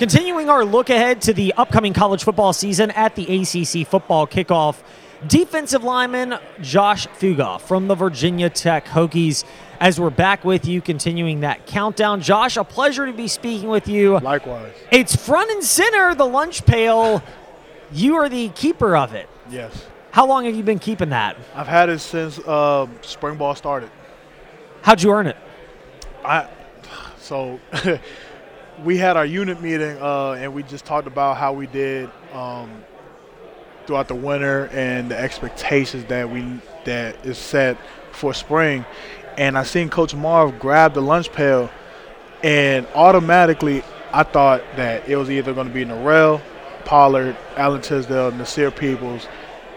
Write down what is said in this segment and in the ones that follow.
Continuing our look ahead to the upcoming college football season at the ACC football kickoff, defensive lineman Josh Fuga from the Virginia Tech Hokies. As we're back with you, continuing that countdown. Josh, a pleasure to be speaking with you. Likewise. It's front and center, the lunch pail. You are the keeper of it. Yes. How long have you been keeping that? I've had it since uh, spring ball started. How'd you earn it? I so we had our unit meeting uh, and we just talked about how we did um, throughout the winter and the expectations that we that is set for spring. And I seen Coach Marv grab the lunch pail, and automatically I thought that it was either going to be Norell, Pollard, Alan Tisdale, Nasir Peoples,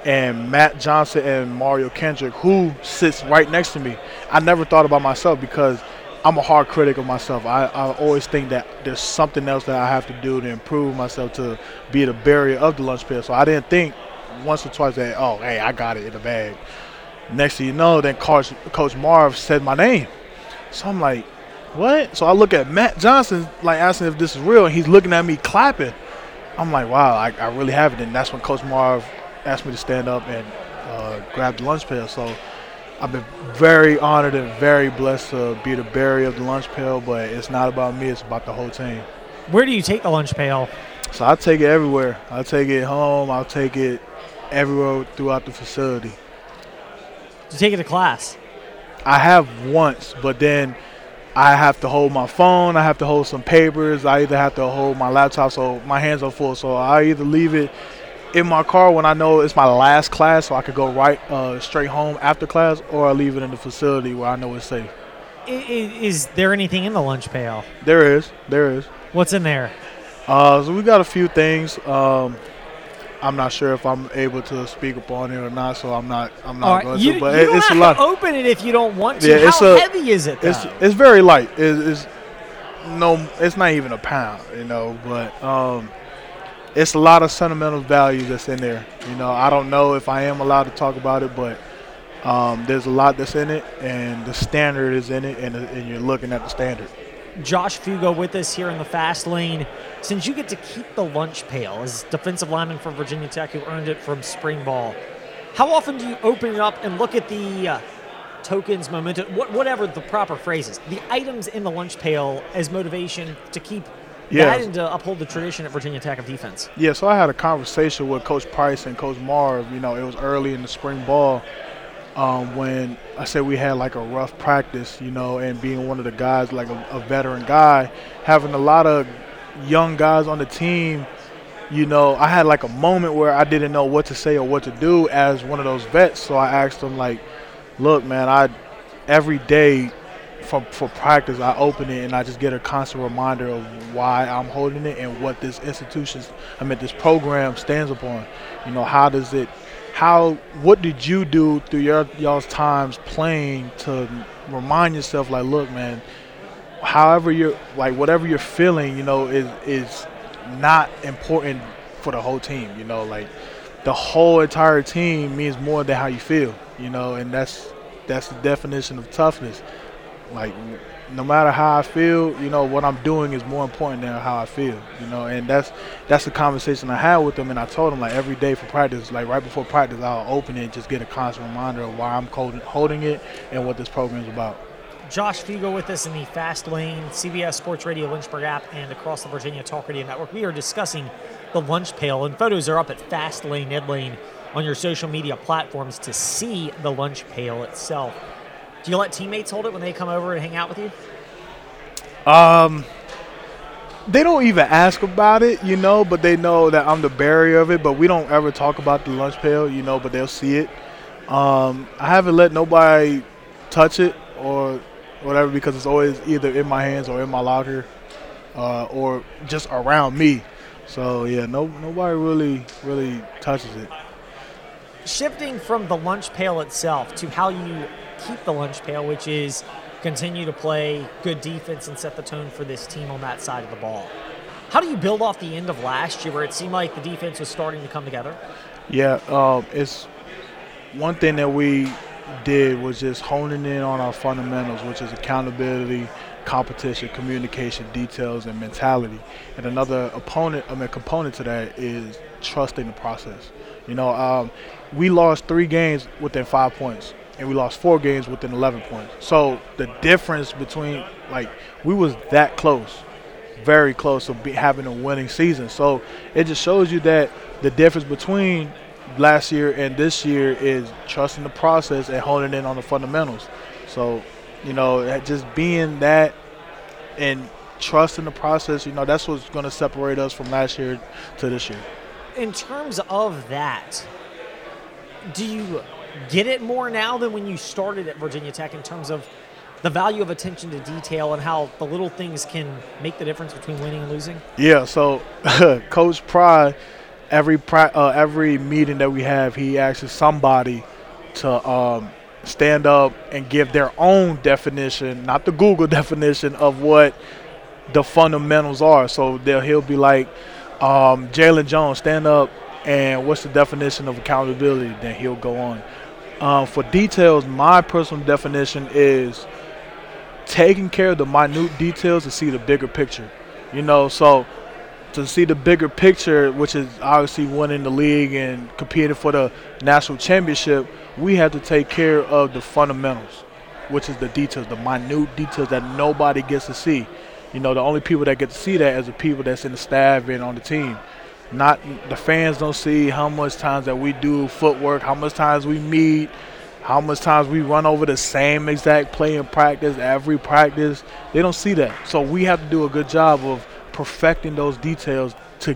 and Matt Johnson and Mario Kendrick, who sits right next to me. I never thought about myself because – I'm a hard critic of myself. I, I always think that there's something else that I have to do to improve myself to be the barrier of the lunch pail. So I didn't think once or twice that, oh, hey, I got it in the bag. Next thing you know, then Coach, Coach Marv said my name. So I'm like, what? So I look at Matt Johnson, like asking if this is real, and he's looking at me clapping. I'm like, wow, I, I really have it. And that's when Coach Marv asked me to stand up and uh, grab the lunch pail. So I've been very honored and very blessed to be the barrier of the lunch pail, but it's not about me, it's about the whole team. Where do you take the lunch pail? So I take it everywhere. I take it home, I'll take it everywhere throughout the facility. You take it to class? I have once, but then I have to hold my phone, I have to hold some papers, I either have to hold my laptop, so my hands are full. So I either leave it in my car when I know it's my last class, so I could go right uh, straight home after class, or I leave it in the facility where I know it's safe. Is, is there anything in the lunch pail? There is. There is. What's in there? Uh, so we got a few things. Um, I'm not sure if I'm able to speak upon it or not, so I'm not. I'm not right. going you, to. But you it, don't it's have a lot. To open it if you don't want to. Yeah, How it's a, heavy is it? Though? It's it's very light. It, it's no. It's not even a pound, you know. But um, it's a lot of sentimental value that's in there. You know, I don't know if I am allowed to talk about it, but um, there's a lot that's in it, and the standard is in it, and, and you're looking at the standard. Josh Fuga with us here in the fast lane. Since you get to keep the lunch pail as defensive lineman for Virginia Tech who earned it from spring ball, how often do you open it up and look at the uh, tokens, momentum, whatever the proper phrases, the items in the lunch pail as motivation to keep yeah. and to uphold the tradition at Virginia Tech of defense? Yeah, so I had a conversation with Coach Price and Coach Marv. You know, it was early in the spring ball um, when I said we had like a rough practice, you know, and being one of the guys, like a, a veteran guy, having a lot of young guys on the team, you know, I had like a moment where I didn't know what to say or what to do as one of those vets. So I asked them like, look, man, I every day for, for practice, I open it and I just get a constant reminder of why I'm holding it and what this institution, I mean, this program stands upon. You know, how does it, how, what did you do through your y'all's times playing to remind yourself, like, look, man, however you're, like, whatever you're feeling, you know, is is not important for the whole team. You know, like the whole entire team means more than how you feel. You know, and that's that's the definition of toughness. Like no matter how I feel, you know, what I'm doing is more important than how I feel, you know, and that's that's the conversation I had with them, and I told them like every day for practice, like right before practice, I'll open it and just get a constant reminder of why I'm holding it and what this program is about. Josh Fuga with us in the Fast Lane, CBS Sports Radio Lynchburg app, and across the Virginia Talk Radio Network. We are discussing the lunch pail, and photos are up at Fast Lane Ed Lane on your social media platforms to see the lunch pail itself. Do you let teammates hold it when they come over and hang out with you? Um, they don't even ask about it, you know, but they know that I'm the barrier of it. But we don't ever talk about the lunch pail, you know, but they'll see it. Um, I haven't let nobody touch it or whatever because it's always either in my hands or in my locker uh, or just around me. So yeah, no nobody really really touches it. Shifting from the lunch pail itself to how you keep the lunch pail, which is continue to play good defense and set the tone for this team on that side of the ball. How do you build off the end of last year where it seemed like the defense was starting to come together? Yeah, um, it's one thing that we did was just honing in on our fundamentals, which is accountability, competition, communication, details, and mentality. And another opponent, I mean, component to that is trusting the process. You know, um, we lost three games within five points, and we lost four games within 11 points. So the difference between, like, we was that close, very close to having a winning season. So it just shows you that the difference between last year and this year is trusting the process and honing in on the fundamentals. So, you know, just being that and trusting the process, you know, that's what's going to separate us from last year to this year. In terms of that, do you get it more now than when you started at Virginia Tech in terms of the value of attention to detail and how the little things can make the difference between winning and losing? Yeah, so Coach Pry, every uh, every meeting that we have, he asks somebody to um, stand up and give their own definition, not the Google definition of what the fundamentals are. So he'll be like, um, Jalen Jones, stand up and what's the definition of accountability? Then he'll go on. Um, for details, my personal definition is taking care of the minute details to see the bigger picture. You know, so to see the bigger picture, which is obviously winning the league and competing for the national championship, we have to take care of the fundamentals, which is the details, the minute details that nobody gets to see. You know, the only people that get to see that is the people that's in the staff and on the team. Not the fans don't see how much times that we do footwork, how much times we meet, how much times we run over the same exact play in practice, every practice. They don't see that. So we have to do a good job of perfecting those details to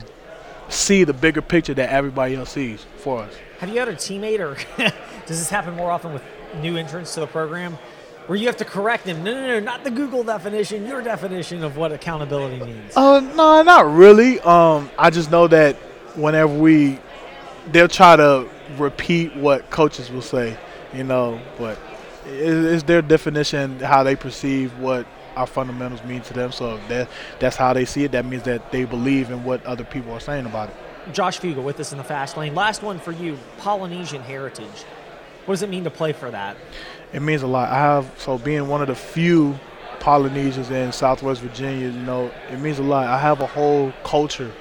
see the bigger picture that everybody else sees for us. Have you had a teammate, or does this happen more often with new entrants to the program, where you have to correct them? No, no, no, not the Google definition. Your definition of what accountability means. Uh, no, not really. Um, I just know that whenever we, they'll try to repeat what coaches will say, you know, but it's their definition how they perceive what our fundamentals mean to them. So that that's how they see it. That means that they believe in what other people are saying about it. Josh Fuga with us in the fast lane. Last one for you, Polynesian heritage. What does it mean to play for that? It means a lot. I have so being one of the few Polynesians in Southwest Virginia, you know, it means a lot. I have a whole culture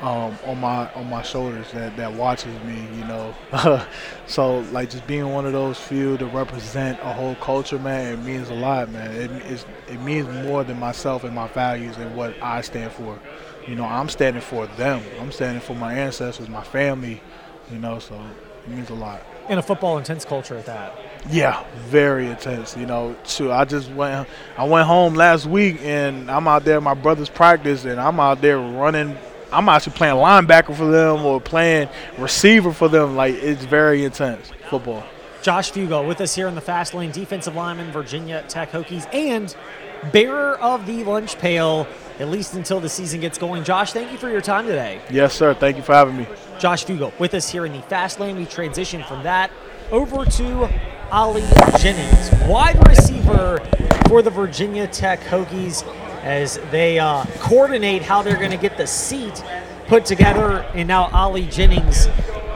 um, on my on my shoulders that, that watches me, you know. so like just being one of those few to represent a whole culture, man, it means a lot, man. It it means more than myself and my values and what I stand for. You know, I'm standing for them. I'm standing for my ancestors, my family, you know. So it means a lot. In a football intense culture at that. Yeah, very intense. You know, too. I just went. I went home last week, and I'm out there at my brother's practice, and I'm out there running I'm actually playing linebacker for them or playing receiver for them. Like it's very intense football. Josh Fuga with us here in the fast lane, defensive lineman, Virginia Tech Hokies, and bearer of the lunch pail, at least until the season gets going. Josh, thank you for your time today. Yes, sir. Thank you for having me. Josh Fuga with us here in the fast lane. We transition from that over to Ali Jennings, wide receiver for the Virginia Tech Hokies as they uh, coordinate how they're going to get the seat put together. And now Ali Jennings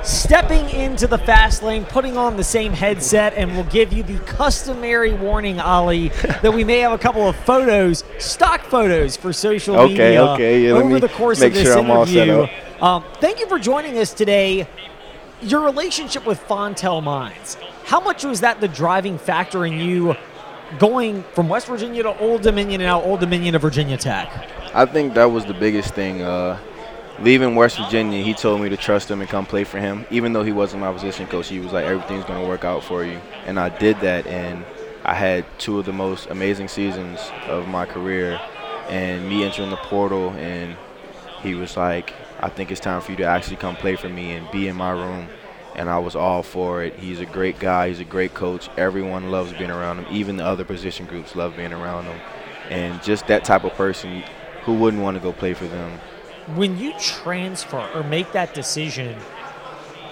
stepping into the fast lane, putting on the same headset, and we'll give you the customary warning, Ali, that we may have a couple of photos, stock photos for social okay, media okay. Yeah, over the course of this sure interview. Um, thank you for joining us today. Your relationship with Fontel Mines, how much was that the driving factor in you going from West Virginia to Old Dominion and now Old Dominion to Virginia Tech? I think that was the biggest thing. Uh, leaving West Virginia, he told me to trust him and come play for him. Even though he wasn't my position coach, he was like, everything's going to work out for you. And I did that, and I had two of the most amazing seasons of my career. And me entering the portal, and he was like, I think it's time for you to actually come play for me and be in my room and I was all for it. He's a great guy. He's a great coach. Everyone loves being around him. Even the other position groups love being around him. And just that type of person, who wouldn't want to go play for them? When you transfer or make that decision,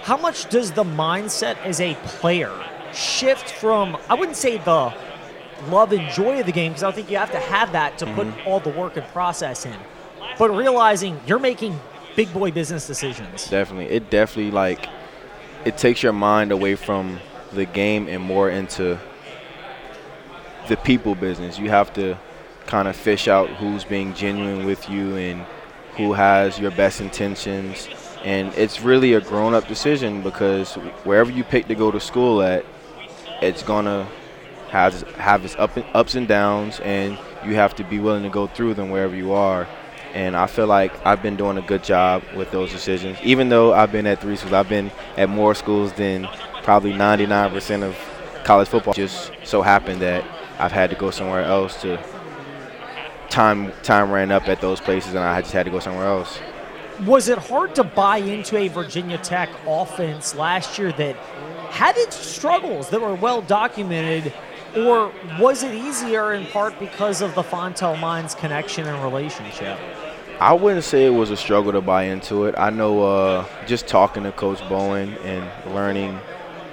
how much does the mindset as a player shift from, I wouldn't say the love and joy of the game, because I think you have to have that to mm-hmm. put all the work and process in, but realizing you're making big boy business decisions. Definitely. It definitely, like, it takes your mind away from the game and more into the people business. You have to kind of fish out who's being genuine with you and who has your best intentions. And it's really a grown up decision because wherever you pick to go to school at, it's going to have, have its up and, ups and downs, and you have to be willing to go through them wherever you are. And I feel like I've been doing a good job with those decisions. Even though I've been at three schools, I've been at more schools than probably 99% of college football. Just so happened that I've had to go somewhere else to time time ran up at those places, and I just had to go somewhere else. Was it hard to buy into a Virginia Tech offense last year that had its struggles that were well documented, or was it easier in part because of the Fontel Mines connection and relationship? I wouldn't say it was a struggle to buy into it. I know uh, just talking to Coach Bowen and learning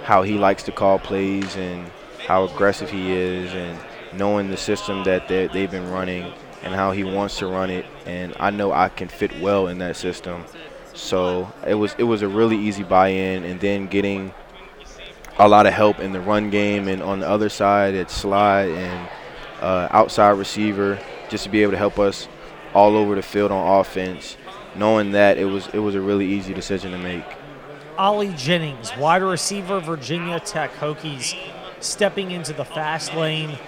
how he likes to call plays and how aggressive he is, and knowing the system that they've been running and how he wants to run it, and I know I can fit well in that system. So it was it was a really easy buy-in, and then getting a lot of help in the run game, and on the other side, it's slide and uh, outside receiver, just to be able to help us all over the field on offense. Knowing that it was it was a really easy decision to make. Ali Jennings, wide receiver, Virginia Tech Hokies, stepping into the fast lane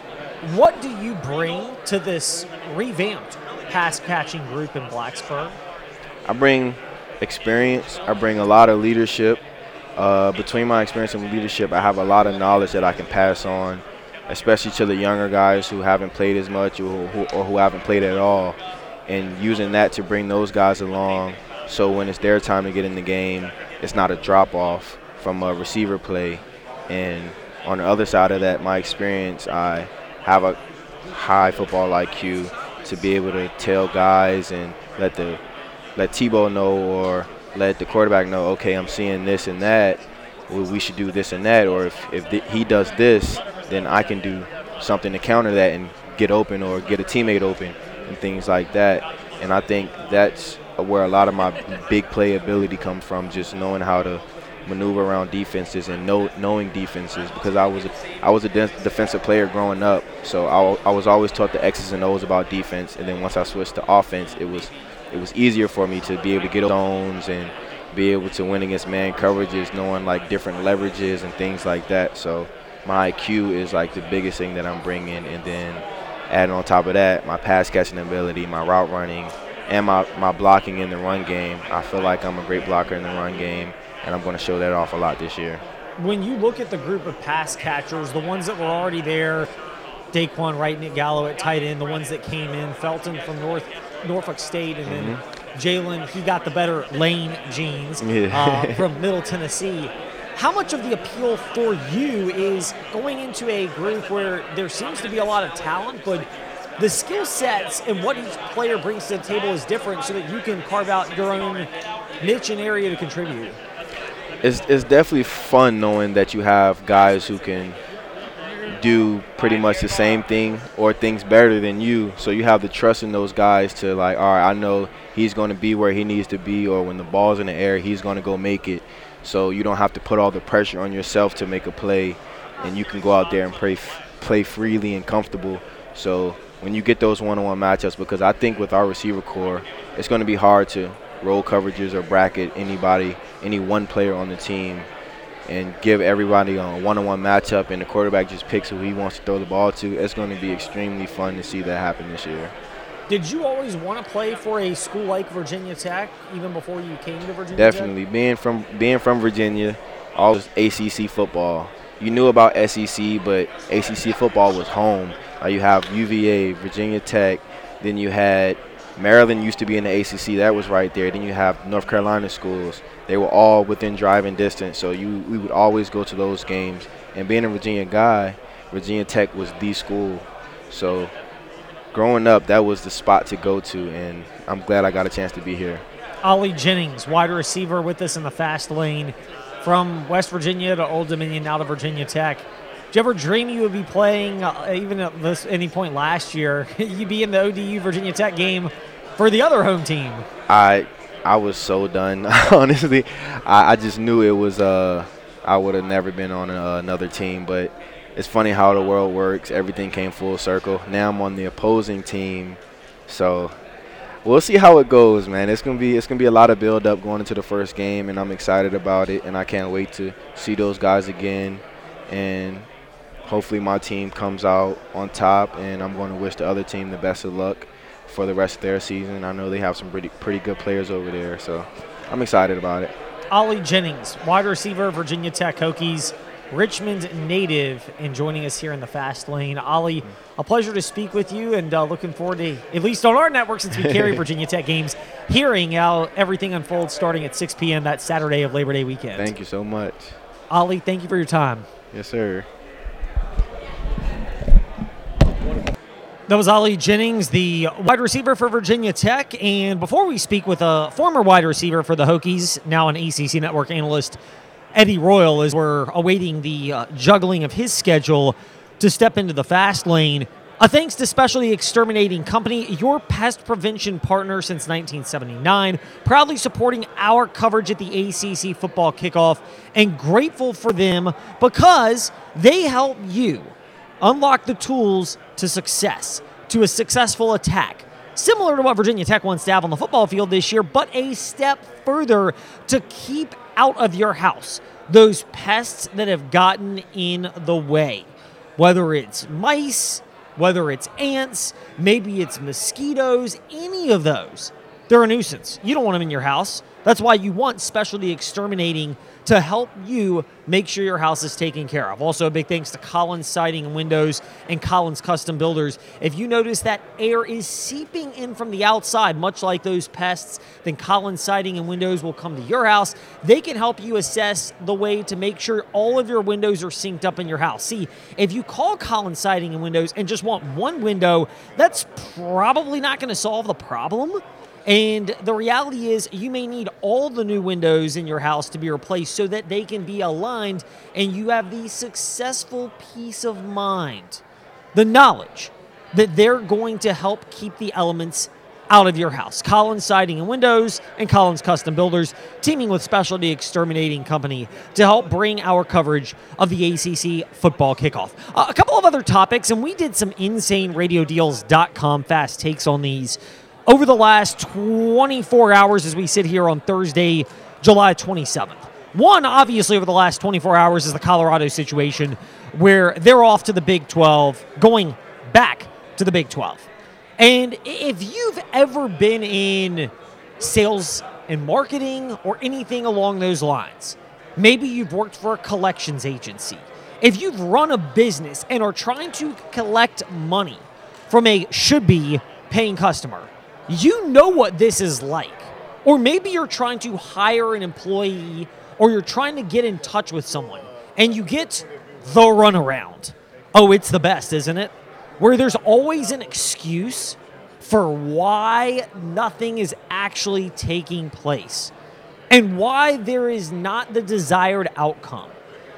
what do you bring to this revamped pass catching group in Blacksburg? I bring experience. I bring a lot of leadership. Uh, between my experience and leadership, I have a lot of knowledge that I can pass on, especially to the younger guys who haven't played as much or who, or who haven't played at all, and using that to bring those guys along. So when it's their time to get in the game, it's not a drop off from a receiver play. And on the other side of that, my experience, I have a high football IQ to be able to tell guys and let the let Tebow know or let the quarterback know, okay, I'm seeing this and that. Well, we should do this and that. Or if, if th- he does this, then I can do something to counter that and get open or get a teammate open and things like that. And I think that's where a lot of my big play ability comes from, just knowing how to maneuver around defenses and know, knowing defenses because I was a, I was a de- defensive player growing up, so I, I was always taught the X's and O's about defense. And then once I switched to offense, it was it was easier for me to be able to get zones and be able to win against man coverages, knowing like different leverages and things like that. So my IQ is like the biggest thing that I'm bringing, and then adding on top of that, my pass catching ability, my route running, and my, my blocking in the run game. I feel like I'm a great blocker in the run game and I'm going to show that off a lot this year. When you look at the group of pass catchers, the ones that were already there, Dae'Quan Wright, Nick Gallo at tight end, the ones that came in, Felton from North Norfolk State, and then mm-hmm. Jalen, he got the better lane genes yeah. uh, from Middle Tennessee. How much of the appeal for you is going into a group where there seems to be a lot of talent, but the skill sets and what each player brings to the table is different so that you can carve out your own niche and area to contribute? It's it's definitely fun knowing that you have guys who can do pretty much the same thing or things better than you. So you have the trust in those guys to like, all right, I know he's going to be where he needs to be, or when the ball's in the air, he's going to go make it. So you don't have to put all the pressure on yourself to make a play, and you can go out there and play play freely and comfortable. So when you get those one-on-one matchups, because I think with our receiver corps, it's going to be hard to roll coverages or bracket anybody, any one player on the team, and give everybody a one-on-one matchup, and the quarterback just picks who he wants to throw the ball to. It's going to be extremely fun to see that happen this year. Did you always want to play for a school like Virginia Tech even before you came to Virginia Definitely. Tech? Being from being from Virginia, all ACC football. You knew about SEC, but ACC football was home. Uh, you have UVA, Virginia Tech, then you had Maryland used to be in the ACC. That was right there. Then you have North Carolina schools. They were all within driving distance. So you we would always go to those games. And being a Virginia guy, Virginia Tech was the school. So growing up, that was the spot to go to. And I'm glad I got a chance to be here. Ali Jennings, wide receiver, with us in the fast lane from West Virginia to Old Dominion, now to Virginia Tech. You ever dream you would be playing, uh, even at this, any point last year, you'd be in the ODU Virginia Tech game for the other home team? I I was so done. Honestly, I, I, just knew it was. Uh, I would have never been on a, another team, but it's funny how the world works. Everything came full circle. Now I'm on the opposing team, so we'll see how it goes, man. It's gonna be it's gonna be a lot of build up going into the first game, and I'm excited about it, and I can't wait to see those guys again, and hopefully my team comes out on top, and I'm going to wish the other team the best of luck for the rest of their season. I know they have some pretty pretty good players over there, so I'm excited about it. Ali Jennings, wide receiver, Virginia Tech Hokies. Richmond native and joining us here in the fast lane. Ali, a pleasure to speak with you and uh, looking forward to, at least on our network since we carry Virginia Tech games, hearing how everything unfolds starting at 6 p.m. that Saturday of Labor Day weekend. Thank you so much. Ali, thank you for your time. Yes, sir. That was Ali Jennings, the wide receiver for Virginia Tech. And before we speak with a former wide receiver for the Hokies, now an ACC network analyst, Eddie Royal, as we're awaiting the uh, juggling of his schedule to step into the fast lane. A thanks to Specialty Exterminating Company, your pest prevention partner since 1979, proudly supporting our coverage at the ACC football kickoff, and grateful for them because they help you unlock the tools to success, to a successful attack. Similar to what Virginia Tech wants to have on the football field this year, but a step further to keep out of your house those pests that have gotten in the way. Whether it's mice, whether it's ants, maybe it's mosquitoes, any of those. They're a nuisance. You don't want them in your house. That's why you want specialty exterminating to help you make sure your house is taken care of. Also, a big thanks to Collins Siding and Windows and Collins Custom Builders. If you notice that air is seeping in from the outside, much like those pests, then Collins Siding and Windows will come to your house. They can help you assess the way to make sure all of your windows are synced up in your house. See, if you call Collins Siding and Windows and just want one window, that's probably not going to solve the problem. And the reality is, you may need all the new windows in your house to be replaced so that they can be aligned and you have the successful peace of mind, the knowledge that they're going to help keep the elements out of your house. Collins Siding and Windows and Collins Custom Builders teaming with Specialty Exterminating Company to help bring our coverage of the ACC football kickoff. Uh, a couple of other topics, and we did some insaneradiodeals.com fast takes on these over the last 24 hours as we sit here on Thursday, July 27th. One, obviously, over the last 24 hours is the Colorado situation where they're off to the Big 12, going back to the Big 12. And if you've ever been in sales and marketing or anything along those lines, maybe you've worked for a collections agency. If you've run a business and are trying to collect money from a should be paying customer, you know what this is like. Or maybe you're trying to hire an employee or you're trying to get in touch with someone and you get the runaround. Oh, it's the best, isn't it? Where there's always an excuse for why nothing is actually taking place and why there is not the desired outcome.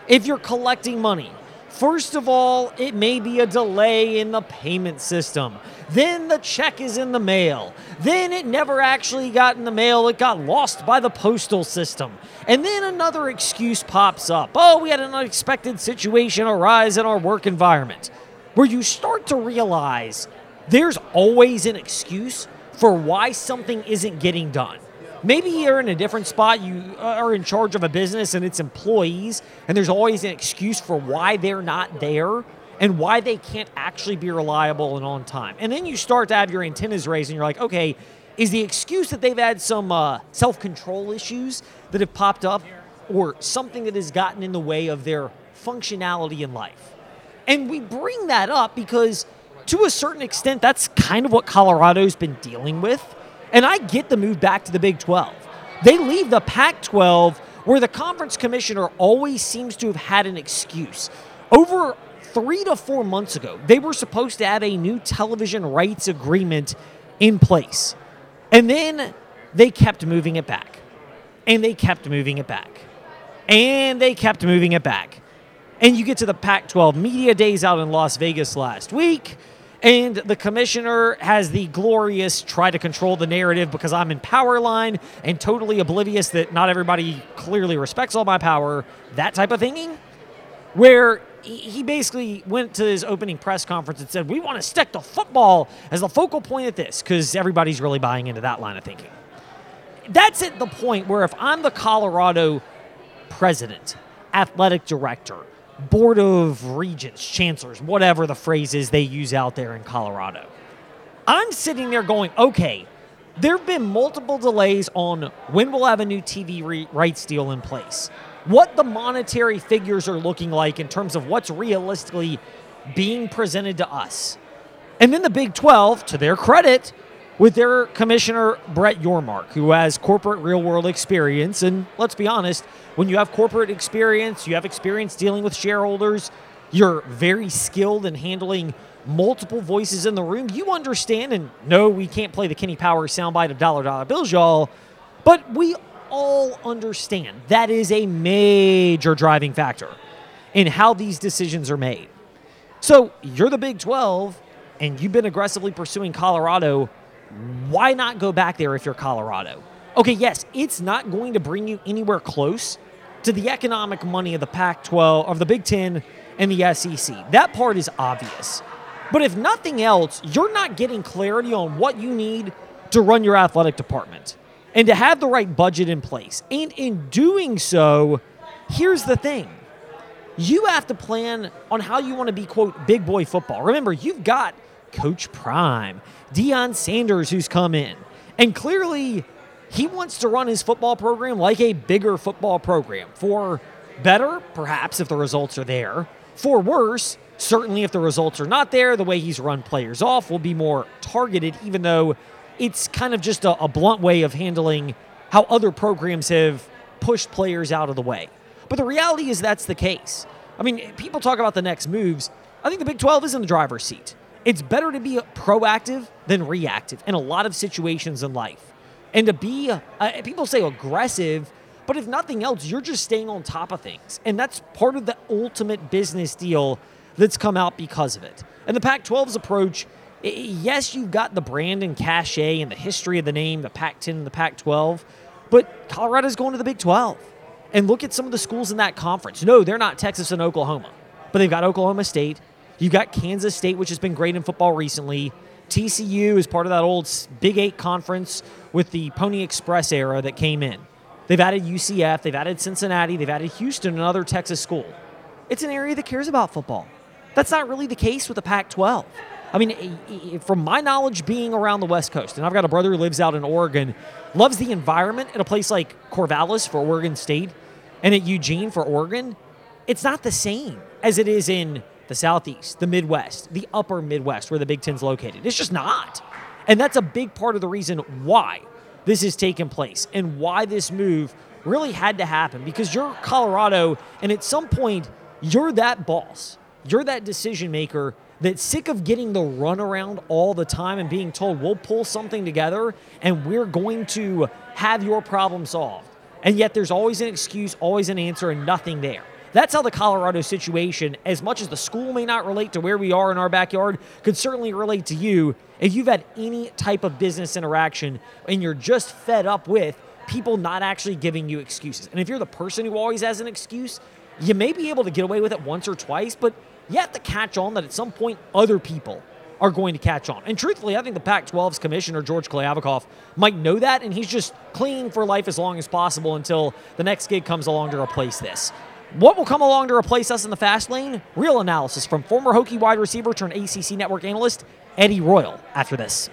If you're collecting money, First of all, it may be a delay in the payment system. Then the check is in the mail. Then it never actually got in the mail, it got lost by the postal system. And then another excuse pops up. Oh, we had an unexpected situation arise in our work environment. Where you start to realize there's always an excuse for why something isn't getting done. Maybe you're in a different spot. You are in charge of a business and its employees, and there's always an excuse for why they're not there and why they can't actually be reliable and on time. And then you start to have your antennas raised, and you're like, okay, is the excuse that they've had some uh, self control issues that have popped up or something that has gotten in the way of their functionality in life? And we bring that up because, to a certain extent, that's kind of what Colorado's been dealing with and I get the move back to the Big 12. They leave the Pac 12 where the conference commissioner always seems to have had an excuse. Over three to four months ago, they were supposed to have a new television rights agreement in place. And then they kept moving it back. And they kept moving it back. And they kept moving it back. And you get to the Pac 12 media days out in Las Vegas last week. And the commissioner has the glorious try to control the narrative because I'm in power line and totally oblivious that not everybody clearly respects all my power, that type of thinking. Where he basically went to his opening press conference and said, We want to stick to football as the focal point of this because everybody's really buying into that line of thinking. That's at the point where if I'm the Colorado president, athletic director, board of regents, chancellors, whatever the phrase is they use out there in Colorado, I'm sitting there going, okay, there have been multiple delays on when we'll have a new TV re- rights deal in place what the monetary figures are looking like in terms of what's realistically being presented to us. And then the Big 12, to their credit, with their commissioner, Brett Yormark, who has corporate real world experience. And let's be honest, when you have corporate experience, you have experience dealing with shareholders, you're very skilled in handling multiple voices in the room. You understand, and no, we can't play the Kenny Powers soundbite of dollar dollar bills, y'all, but we all understand that is a major driving factor in how these decisions are made. So you're the Big 12 and you've been aggressively pursuing Colorado. Why not go back there if you're Colorado? Okay, yes, it's not going to bring you anywhere close to the economic money of the Pac 12, of the Big 10 and the SEC. That part is obvious. But if nothing else, you're not getting clarity on what you need to run your athletic department and to have the right budget in place. And in doing so, here's the thing you have to plan on how you want to be, quote, big boy football. Remember, you've got Coach Prime, Deion Sanders, who's come in. And clearly, he wants to run his football program like a bigger football program. For better, perhaps, if the results are there. For worse, certainly if the results are not there, the way he's run players off will be more targeted, even though it's kind of just a, a blunt way of handling how other programs have pushed players out of the way. But the reality is that's the case. I mean, people talk about the next moves. I think the Big 12 is in the driver's seat. It's better to be proactive than reactive in a lot of situations in life. And to be, uh, people say aggressive, but if nothing else, you're just staying on top of things. And that's part of the ultimate business deal that's come out because of it. And the Pac 12's approach yes, you've got the brand and cachet and the history of the name, the Pac 10 and the Pac 12, but Colorado's going to the Big 12. And look at some of the schools in that conference. No, they're not Texas and Oklahoma, but they've got Oklahoma State. You've got Kansas State, which has been great in football recently. TCU is part of that old Big Eight conference with the Pony Express era that came in. They've added UCF, they've added Cincinnati, they've added Houston, another Texas school. It's an area that cares about football. That's not really the case with the Pac 12. I mean, from my knowledge, being around the West Coast, and I've got a brother who lives out in Oregon, loves the environment at a place like Corvallis for Oregon State and at Eugene for Oregon. It's not the same as it is in the Southeast, the Midwest, the upper Midwest, where the Big Ten's located. It's just not. And that's a big part of the reason why this has taken place and why this move really had to happen because you're Colorado, and at some point, you're that boss. You're that decision maker that's sick of getting the runaround all the time and being told we'll pull something together and we're going to have your problem solved. And yet there's always an excuse, always an answer, and nothing there. That's how the Colorado situation, as much as the school may not relate to where we are in our backyard, could certainly relate to you if you've had any type of business interaction and you're just fed up with people not actually giving you excuses. And if you're the person who always has an excuse, you may be able to get away with it once or twice, but you have to catch on that at some point other people are going to catch on. And truthfully, I think the Pac 12's commissioner, George Kliavkoff, might know that, and he's just clinging for life as long as possible until the next gig comes along to replace this. What will come along to replace us in the fast lane? Real analysis from former Hokie wide receiver turned ACC network analyst Eddie Royal after this.